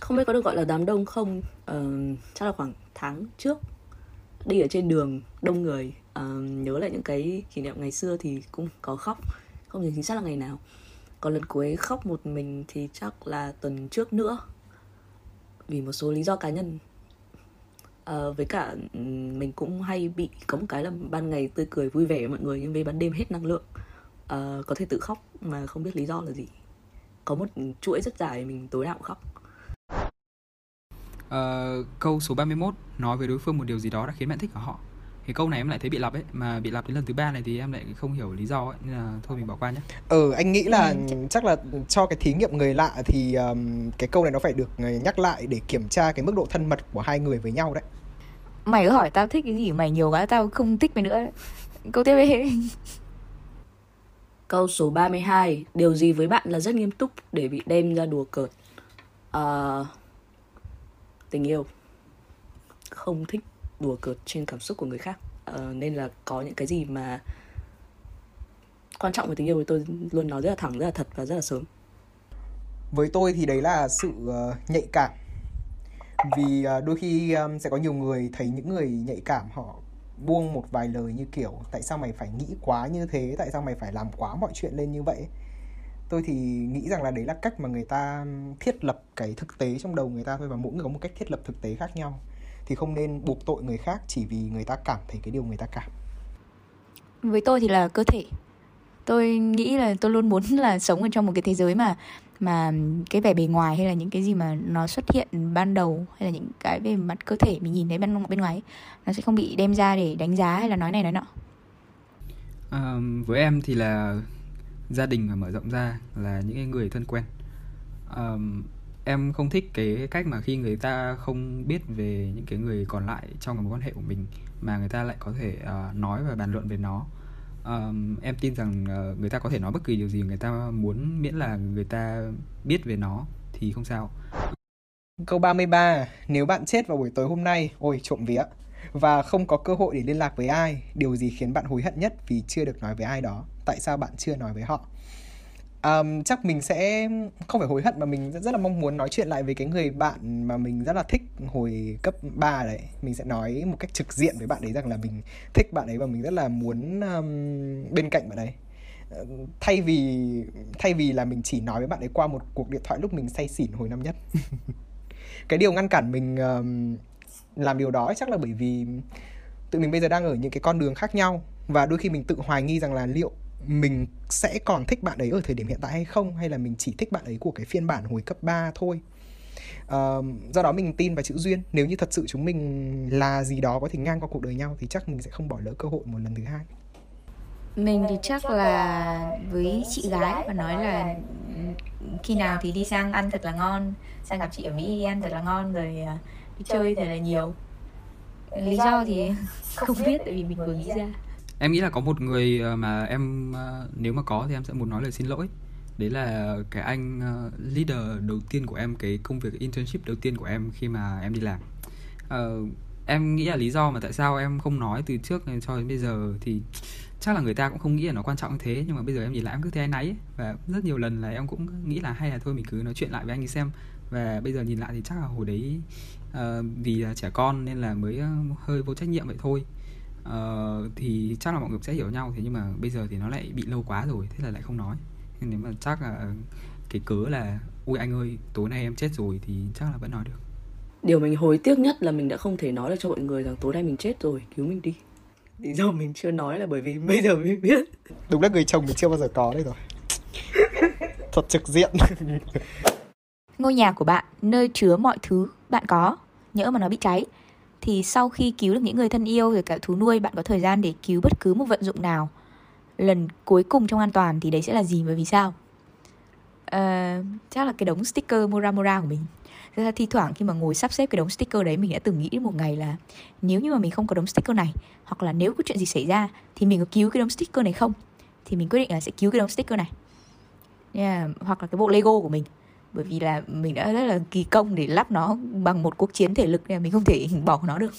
không biết có được gọi là đám đông không? Uh, chắc là khoảng tháng trước. Đi ở trên đường đông người. Uh, nhớ lại những cái kỷ niệm ngày xưa thì cũng có khóc. Không nhớ chính xác là ngày nào. Còn lần cuối khóc một mình thì chắc là tuần trước nữa. Vì một số lý do cá nhân. Uh, với cả mình cũng hay bị có một cái là ban ngày tươi cười vui vẻ với mọi người nhưng về ban đêm hết năng lượng. Uh, có thể tự khóc mà không biết lý do là gì. Có một chuỗi rất dài mình tối nào cũng khóc uh, câu số 31 nói với đối phương một điều gì đó đã khiến bạn thích ở họ. Cái câu này em lại thấy bị lặp ấy mà bị lặp đến lần thứ ba này thì em lại không hiểu lý do ấy nên là thôi mình bỏ qua nhé ừ anh nghĩ là ừ. chắc là cho cái thí nghiệm người lạ thì um, cái câu này nó phải được nhắc lại để kiểm tra cái mức độ thân mật của hai người với nhau đấy. Mày cứ hỏi tao thích cái gì mày nhiều quá tao không thích mày nữa. Câu tiếp đi câu số 32 điều gì với bạn là rất nghiêm túc để bị đem ra đùa cợt? Uh, tình yêu. Không thích đùa cợt trên cảm xúc của người khác. Uh, nên là có những cái gì mà quan trọng về tình yêu thì tôi luôn nói rất là thẳng rất là thật và rất là sớm. Với tôi thì đấy là sự ờ, nhạy cảm. Vì ờ, đôi khi sẽ có nhiều người thấy những người nhạy cảm họ buông một vài lời như kiểu tại sao mày phải nghĩ quá như thế? Tại sao mày phải làm quá mọi chuyện lên như vậy? Tôi thì nghĩ rằng là đấy là cách mà người ta thiết lập cái thực tế trong đầu người ta thôi và mỗi người có một cách thiết lập thực tế khác nhau. Thì không nên buộc tội người khác chỉ vì người ta cảm thấy cái điều người ta cảm. Với tôi thì là cơ thể. Tôi nghĩ là tôi luôn muốn là sống ở trong một cái thế giới mà mà cái vẻ bề ngoài hay là những cái gì mà nó xuất hiện ban đầu hay là những cái về mặt cơ thể mình nhìn thấy bên bên ngoài ấy, nó sẽ không bị đem ra để đánh giá hay là nói này nói nọ. À, với em thì là gia đình và mở rộng ra là những người thân quen. Um, em không thích cái cách mà khi người ta không biết về những cái người còn lại trong mối quan hệ của mình mà người ta lại có thể uh, nói và bàn luận về nó. Um, em tin rằng uh, người ta có thể nói bất kỳ điều gì người ta muốn miễn là người ta biết về nó thì không sao. Câu 33, nếu bạn chết vào buổi tối hôm nay, ôi trộm vía, và không có cơ hội để liên lạc với ai, điều gì khiến bạn hối hận nhất vì chưa được nói với ai đó? Tại sao bạn chưa nói với họ? um, chắc mình sẽ không phải hối hận mà mình rất là mong muốn nói chuyện lại với cái người bạn mà mình rất là thích hồi cấp 3 đấy. Mình sẽ nói một cách trực diện với bạn ấy rằng là mình thích bạn ấy và mình rất là muốn um, bên cạnh bạn ấy. Ờ, thay vì thay vì là mình chỉ nói với bạn ấy qua một cuộc điện thoại lúc mình say xỉn hồi năm nhất. Cái điều ngăn cản mình um, làm điều đó chắc là bởi vì tụi mình bây giờ đang ở những cái con đường khác nhau và đôi khi mình tự hoài nghi rằng là liệu mình sẽ còn thích bạn ấy ở thời điểm hiện tại hay không? Hay là mình chỉ thích bạn ấy của cái phiên bản hồi cấp 3 thôi? Uh, do đó mình tin vào chữ duyên. Nếu như thật sự chúng mình là gì đó có thể ngang qua cuộc đời nhau thì chắc mình sẽ không bỏ lỡ cơ hội một lần thứ hai. Mình thì chắc là với chị gái và nói là khi nào thì đi sang ăn thật là ngon sang gặp chị ở mỹ đi ăn thật là ngon rồi à, đi chơi thật là nhiều. Lý do thì không biết tại vì mình vừa nghĩ ra em nghĩ là có một người ờ, mà em ờ, nếu mà có thì em sẽ muốn nói lời xin lỗi. Đấy là cái anh ờ, leader đầu tiên của em cái công việc internship đầu tiên của em khi mà em đi làm. Uh, em nghĩ là lý do mà tại sao em không nói từ trước cho đến bây giờ thì chắc là người ta cũng không nghĩ là nó quan trọng như thế nhưng mà bây giờ em nhìn lại em cứ thấy anh ấy. và rất nhiều lần là em cũng nghĩ là hay là thôi mình cứ nói chuyện lại với anh ấy xem. Và bây giờ nhìn lại thì chắc là hồi đấy uh, vì là trẻ con nên là mới hơi vô trách nhiệm vậy thôi uh, thì chắc là mọi người sẽ hiểu nhau thế nhưng mà bây giờ thì nó lại bị lâu quá rồi thế là lại không nói. Nên nếu mà chắc là cái cớ là ui anh ơi tối nay em chết rồi thì chắc là vẫn nói được. Điều mình hối tiếc nhất là mình đã không thể nói được cho mọi người rằng tối nay mình chết rồi cứu mình đi. Lý do mình chưa nói là bởi vì bây giờ mới biết. Đúng là người chồng mình chưa bao giờ có đấy rồi. Thật trực diện. Ngôi nhà của bạn nơi chứa mọi thứ bạn có. Nhỡ mà nó bị cháy thì sau khi cứu được những người thân yêu rồi cả thú nuôi bạn có thời gian để cứu bất cứ một vận dụng nào? Lần cuối cùng trong an toàn thì đấy sẽ là gì và vì sao? Uh, chắc là cái đống sticker Mora Mora của mình. Thế ra thi thoảng khi mà ngồi sắp xếp cái đống sticker đấy mình đã từng nghĩ một ngày là nếu như mà mình không có đống sticker này hoặc là nếu có chuyện gì xảy ra thì mình có cứu cái đống sticker này không? Thì mình quyết định là sẽ cứu cái đống sticker này. Yeah, hoặc là cái bộ Lego của mình bởi vì là mình đã rất là kỳ công để lắp nó bằng một cuộc chiến thể lực nên mình không thể bỏ nó được.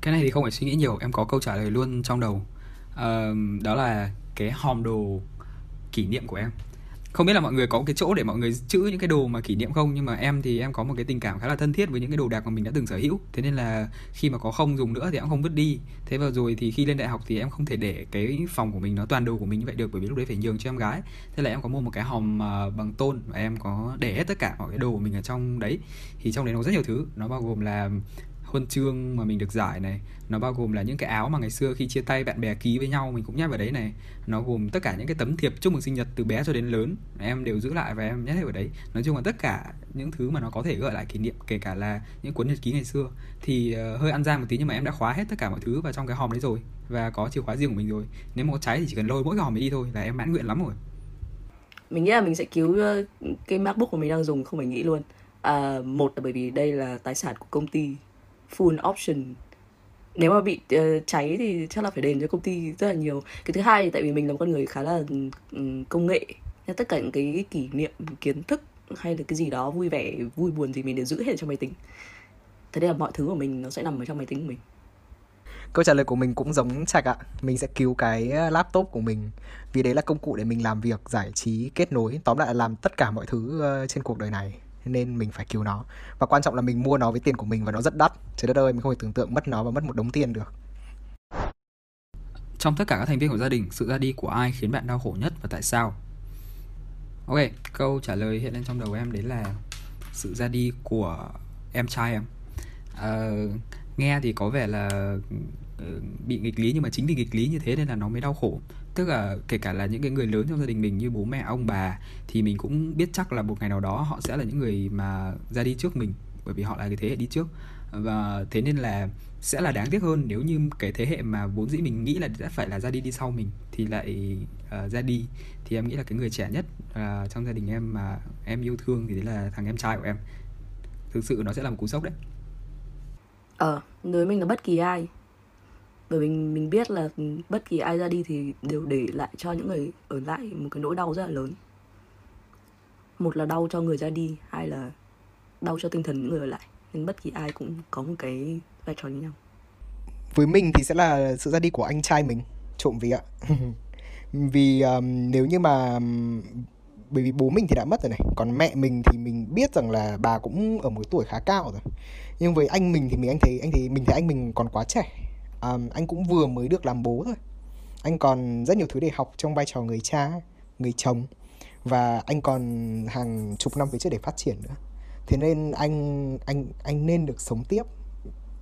Cái này thì không phải suy nghĩ nhiều em có câu trả lời luôn trong đầu. Uh, đó là cái hòm đồ kỷ niệm của em không biết là mọi người có cái chỗ để mọi người chữ những cái đồ mà kỷ niệm không? Nhưng mà em thì em có một cái tình cảm khá là thân thiết với những cái đồ đạc mà mình đã từng sở hữu. Thế nên là khi mà có không dùng nữa thì em không vứt đi. Thế và rồi thì khi lên đại học thì em không thể để cái phòng của mình, nó toàn đồ của mình như vậy được, bởi vì lúc đấy phải nhường cho em gái. Thế là em có mua một cái hòm à, bằng tôn và em có để hết tất cả mọi cái đồ của mình ở trong đấy. Thì trong đấy nó có rất nhiều thứ. Nó bao gồm là huân chương mà mình được giải này. Nó bao gồm là những cái áo mà ngày xưa khi chia tay bạn bè ký với nhau mình cũng nhét vào đấy này. Nó gồm tất cả những cái tấm thiệp chúc mừng sinh nhật từ bé cho đến lớn em đều giữ lại và em nhét vào đấy. Nói chung là tất cả những thứ mà nó có thể gợi lại kỷ niệm kể cả là những cuốn nhật ký ngày xưa. Thì ờ, hơi ăn gian một tí nhưng mà em đã khóa hết tất cả mọi thứ vào trong cái hòm đấy rồi và có chìa khóa riêng của mình rồi. Nếu mà có cháy thì chỉ cần lôi mỗi cái hòm ấy đi thôi là em mãn nguyện lắm rồi. Mình nghĩ là mình sẽ cứu cái macbook của mình đang dùng không phải nghĩ luôn. À, một là bởi vì đây là tài sản của công ty full option. Nếu mà bị uh, cháy thì chắc là phải đền cho công ty rất là nhiều. Cái thứ hai thì tại vì mình là một con người khá là um, công nghệ nên tất cả những cái kỷ niệm kiến thức hay là cái gì đó vui vẻ vui buồn gì mình đều giữ hết trong máy tính. Thế nên là mọi thứ của mình nó sẽ nằm ở trong máy tính của mình. Câu trả lời của mình cũng giống trạch ạ. Mình sẽ cứu cái ờ, laptop của mình vì đấy là công cụ để mình làm việc giải trí kết nối tóm lại là làm tất cả mọi thứ uh, trên cuộc đời này nên mình phải cứu nó. Và quan trọng là mình mua nó với tiền của mình và nó rất đắt. Trời đất ơi mình không thể tưởng tượng mất nó và mất một đống tiền được. Trong tất cả các thành viên của gia đình sự ra đi của ai khiến bạn đau khổ nhất và tại sao? Ok câu trả lời hiện lên trong đầu em đấy là sự ra đi của em trai em. À, nghe thì có vẻ là ờ, bị nghịch lý nhưng mà chính vì nghịch lý như thế nên là nó mới đau khổ tức là kể cả là những cái người lớn trong gia đình mình như bố mẹ ông bà thì mình cũng biết chắc là một ngày nào đó họ sẽ là những người mà ra đi trước mình bởi vì họ là cái thế hệ đi trước. Và thế nên là sẽ là đáng tiếc hơn nếu như cái thế hệ mà vốn dĩ mình nghĩ là đã phải là ra đi đi sau mình thì lại uh, ra đi. Thì em nghĩ là cái người trẻ nhất uh, trong gia đình em mà em yêu thương thì đấy là thằng em trai của em. Thực sự nó sẽ là một cú sốc đấy. Ờ đối với mình là bất kỳ ai bởi mình mình biết là bất kỳ ai ra đi thì đều để lại cho những người ở lại một cái nỗi đau rất là lớn. Một là đau cho người ra đi hai là đau cho tinh thần những người ở lại. Nên bất kỳ ai cũng có một cái vai trò như nhau. Với mình thì sẽ là sự ra đi của anh trai mình trộm vì ạ vì um, nếu như mà um, bởi vì bố mình thì đã mất rồi này còn mẹ mình thì mình biết rằng là bà cũng ở một tuổi khá cao rồi. Nhưng với anh mình thì mình anh thấy anh thì mình thấy anh mình còn quá trẻ um, anh cũng vừa mới được làm bố thôi. Anh còn rất nhiều thứ để học trong vai trò người cha người chồng. Và anh còn hàng chục năm phía trước để phát triển nữa. Thế nên anh anh anh nên được sống tiếp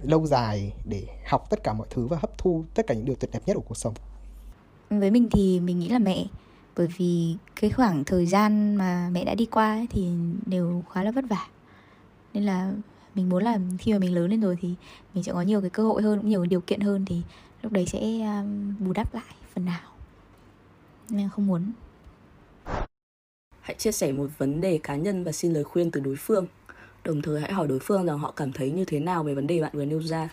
lâu dài để học tất cả mọi thứ và hấp thu tất cả những điều tuyệt đẹp nhất của cuộc sống. Với mình thì mình nghĩ là mẹ bởi vì cái khoảng thời gian mà mẹ đã đi qua ấy thì đều khá là vất vả. Nên là mình muốn là khi mà mình lớn lên rồi thì mình sẽ có nhiều cái cơ hội hơn cũng nhiều cái điều kiện hơn thì lúc đấy sẽ um, bù đắp lại phần nào. Nên không muốn. Hãy chia sẻ một vấn đề cá nhân và xin lời khuyên từ đối phương. Đồng thời hãy hỏi đối phương rằng họ cảm thấy như thế nào về vấn đề bạn vừa nêu ra.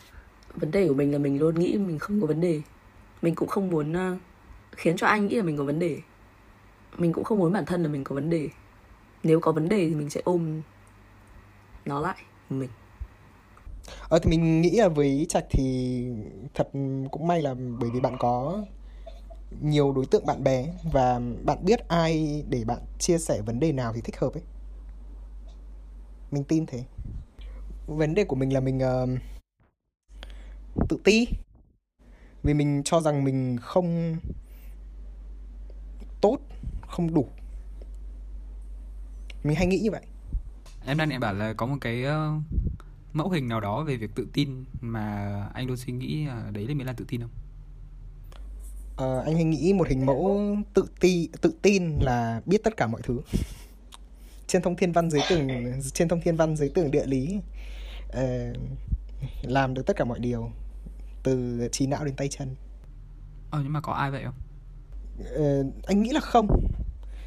Vấn đề của mình là mình luôn nghĩ mình không có vấn đề. Mình cũng không muốn uh, khiến cho anh nghĩ là mình có vấn đề. Mình cũng không muốn bản thân là mình có vấn đề. Nếu có vấn đề thì mình sẽ ôm nó lại mình. Ờ thì mình nghĩ là với trạch thì thật cũng may là bởi vì bạn có nhiều đối tượng bạn bè và bạn biết ai để bạn chia sẻ vấn đề nào thì thích hợp ấy. Mình tin thế. Vấn đề của mình là mình uh, tự ti. Vì mình cho rằng mình không tốt không đủ. Mình hay nghĩ như vậy em đang định bảo là có một cái uh, mẫu hình nào đó về việc tự tin mà anh luôn suy nghĩ uh, đấy là mới là tự tin không? Uh, anh hay nghĩ một hình mẫu tự ti tự tin là biết tất cả mọi thứ. Trên thông thiên văn dưới tường trên thông thiên văn dưới tường địa lý uh, làm được tất cả mọi điều từ trí não đến tay chân. Ờ nhưng mà có ai vậy không? Uh, anh nghĩ là không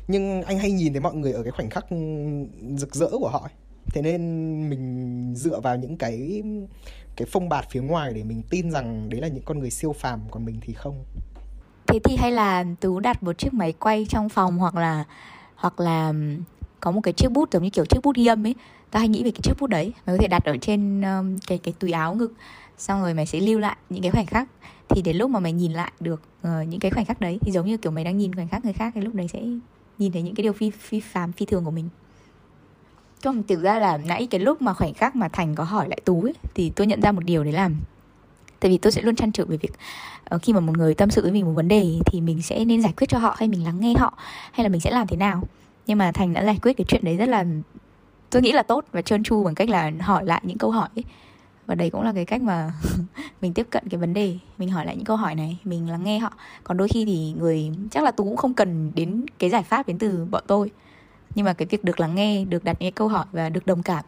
nhưng anh hay nhìn thấy mọi người ở cái khoảnh khắc rực rỡ của họ thế nên mình dựa vào những cái cái phong bạt phía ngoài để mình tin rằng đấy là những con người siêu phàm còn mình thì không. Thế thì hay là tú đặt một chiếc máy quay trong phòng hoặc là hoặc là có một cái chiếc bút giống như kiểu chiếc bút ghi âm ấy. Ta hay nghĩ về cái chiếc bút đấy. Mày có thể đặt ở trên um, cái cái túi áo ngực. Xong rồi mày sẽ lưu lại những cái khoảnh khắc. Thì đến lúc mà mày nhìn lại được uh, những cái khoảnh khắc đấy thì giống như kiểu mày đang nhìn khoảnh khắc người khác thì lúc đấy sẽ nhìn thấy những cái điều phi phi phàm phi thường của mình còn thực ra là nãy cái lúc mà khoảnh khắc mà thành có hỏi lại tú ấy thì tôi nhận ra một điều đấy là tại vì tôi sẽ luôn chăn trở về việc uh, khi mà một người tâm sự với mình một vấn đề thì mình sẽ nên giải quyết cho họ hay mình lắng nghe họ hay là mình sẽ làm thế nào nhưng mà thành đã giải quyết cái chuyện đấy rất là tôi nghĩ là tốt và trơn tru bằng cách là hỏi lại những câu hỏi ấy và đấy cũng là cái cách mà mình tiếp cận cái vấn đề. Mình hỏi lại những câu hỏi này, mình lắng nghe họ. Còn đôi khi thì người, chắc là tú cũng không cần đến cái giải pháp đến từ bọn tôi. Nhưng mà cái việc được lắng nghe, được đặt những câu hỏi và được đồng cảm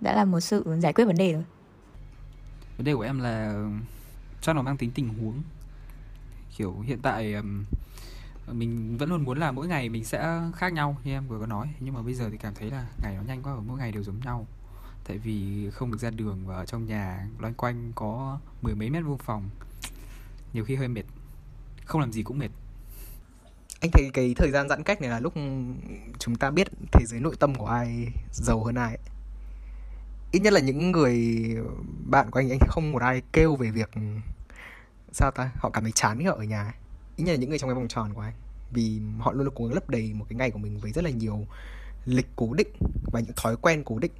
đã là một sự giải quyết vấn đề rồi. Vấn đề của em là chắc nó mang tính tình huống. Kiểu hiện tại mình vẫn luôn muốn là mỗi ngày mình sẽ khác nhau như em vừa có nói. Nhưng mà bây giờ thì cảm thấy là ngày nó nhanh quá và mỗi ngày đều giống nhau tại vì không được ra đường và ở trong nhà loanh quanh có mười mấy mét vuông phòng, nhiều khi hơi mệt. Không làm gì cũng mệt. Anh thấy cái thời gian giãn cách này là lúc chúng ta biết thế giới nội tâm của ai giàu hơn ai. Ít nhất là những người bạn của anh anh không một ai kêu về việc, sao ta, họ cảm thấy chán khi họ ở nhà. Ít nhất là những người trong cái vòng tròn của anh. Vì họ luôn cố gắng lấp đầy một cái ngày của mình với rất là nhiều lịch cố định và những thói quen cố định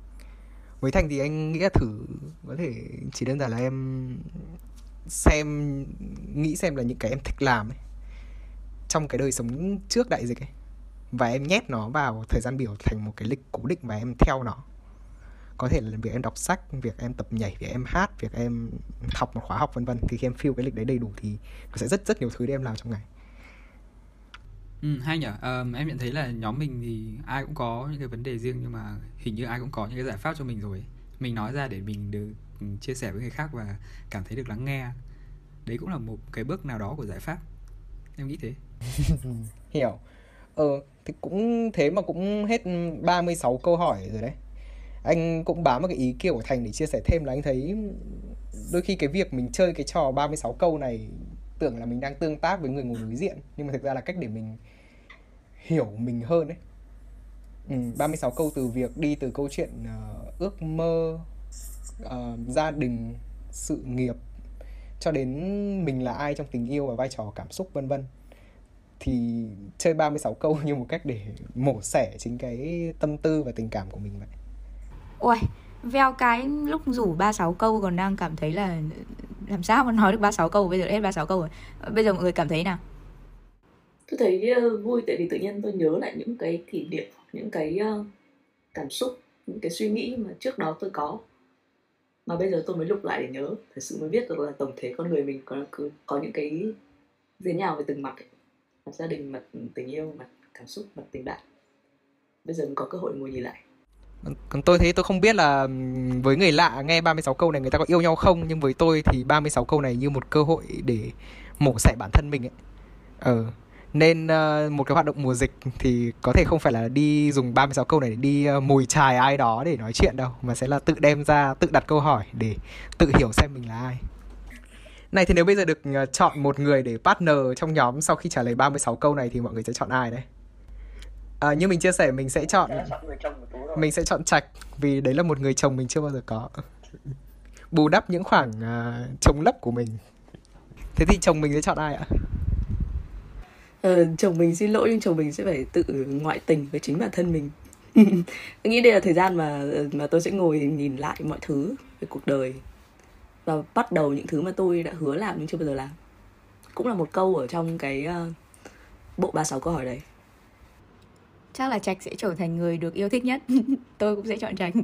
với thành thì anh nghĩ là thử, có thể chỉ đơn giản là em xem, nghĩ xem là những cái em thích làm ấy, trong cái đời sống trước đại dịch ấy. Và em nhét nó vào thời gian biểu thành một cái lịch cố định và em theo nó. Có thể là việc em đọc sách, việc em tập nhảy, việc em hát, việc em học một khóa học vân vân. Thì khi em fill cái lịch đấy đầy đủ thì nó sẽ rất rất nhiều thứ để em làm trong ngày. Ừ, hay nhỉ. Um, ờ, em nhận thấy là nhóm mình thì ai cũng có những cái vấn đề riêng nhưng mà hình như ai cũng có những cái giải pháp cho mình rồi. ấy. Mình nói ra để mình được ừ, chia sẻ với người khác và cảm thấy được lắng nghe. Đấy cũng là một cái bước nào đó của giải pháp. Em nghĩ thế. hiểu ờ thì cũng thế mà cũng hết 36 câu hỏi rồi đấy anh cũng bám vào cái ý kiểu của Thành để chia sẻ thêm là anh thấy đôi khi cái việc mình chơi cái trò 36 câu này tưởng là mình đang tương tác với người ngồi đối diện nhưng mà thực ra là cách để mình hiểu mình hơn đấy ừ, 36 câu từ việc đi từ câu chuyện ờ, ước mơ ờ, gia đình sự nghiệp cho đến mình là ai trong tình yêu và vai trò cảm xúc vân vân. Thì chơi 36 câu như một cách để mổ xẻ chính cái tâm tư và tình cảm của mình vậy. Ui, veo cái lúc rủ 36 câu còn đang cảm thấy là làm sao mà nói được 36 câu? Bây giờ hết 36 câu rồi. Bây giờ mọi người cảm thấy nào? Tôi thấy ờ, vui tại vì tự nhiên tôi nhớ lại những cái kỷ niệm, những cái ờ, cảm xúc, những cái suy nghĩ mà trước đó tôi có. Mà bây giờ tôi mới lục lại để nhớ, thật sự mới biết được là tổng thể con người mình có có những cái gì nhau về từng mặt ấy. mặt gia đình, mặt tình yêu, mặt cảm xúc, mặt tình bạn. Bây giờ mình có cơ hội ngồi nhìn lại. Còn- tôi thấy tôi không biết là với người lạ nghe 36 câu này người ta có yêu nhau không, Nhưng với tôi thì 36 câu này như một cơ hội để mổ xẻ bản thân mình ấy. Ờ. Nên ờ, một cái hoạt động mùa dịch thì có thể không phải là đi dùng 36 câu này để đi ờ, mồi chài ai đó để nói chuyện đâu Mà sẽ là tự đem ra, tự đặt câu hỏi để tự hiểu xem mình là ai. Này thì nếu bây giờ được ờ, chọn một người để partner trong nhóm sau khi trả lời 36 câu này thì mọi người sẽ chọn ai đấy? À, như mình chia sẻ mình sẽ chọn mình sẽ chọn trạch vì đấy là một người chồng mình chưa bao giờ có. Bù đắp những khoảng uh, chống lấp của mình. Thế thì chồng mình sẽ chọn ai ạ Ờ, chồng mình xin lỗi nhưng chồng mình sẽ phải tự ngoại tình với chính bản thân mình tôi nghĩ đây là thời gian mà mà tôi sẽ ngồi nhìn lại mọi thứ về cuộc đời và bắt đầu những thứ mà tôi đã hứa làm nhưng chưa bao giờ làm cũng là một câu ở trong cái ờ, bộ 36 câu hỏi đấy Chắc là Trạch sẽ trở thành người được yêu thích nhất. Tôi cũng sẽ chọn Trạch.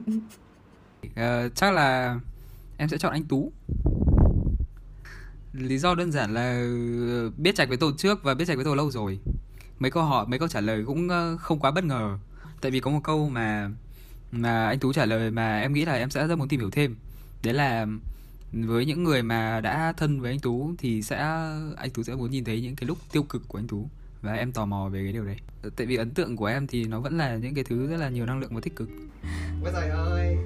Ờ, chắc là em sẽ chọn anh Tú. Lý do đơn giản là ờ, biết Trạch với tôi trước và biết Trạch với tôi lâu rồi. Mấy câu hỏi, mấy câu trả lời cũng ờ, không quá bất ngờ. Tại vì có một câu mà mà anh Tú trả lời mà em nghĩ là em sẽ rất muốn tìm hiểu thêm. Đấy là với những người mà đã thân với anh Tú thì sẽ anh Tú sẽ muốn nhìn thấy những cái lúc tiêu cực của anh Tú và em tò mò về cái điều đấy. Tại vì ấn tượng của em thì nó vẫn là những cái thứ rất là nhiều năng lượng và tích cực. Ôi giời ơi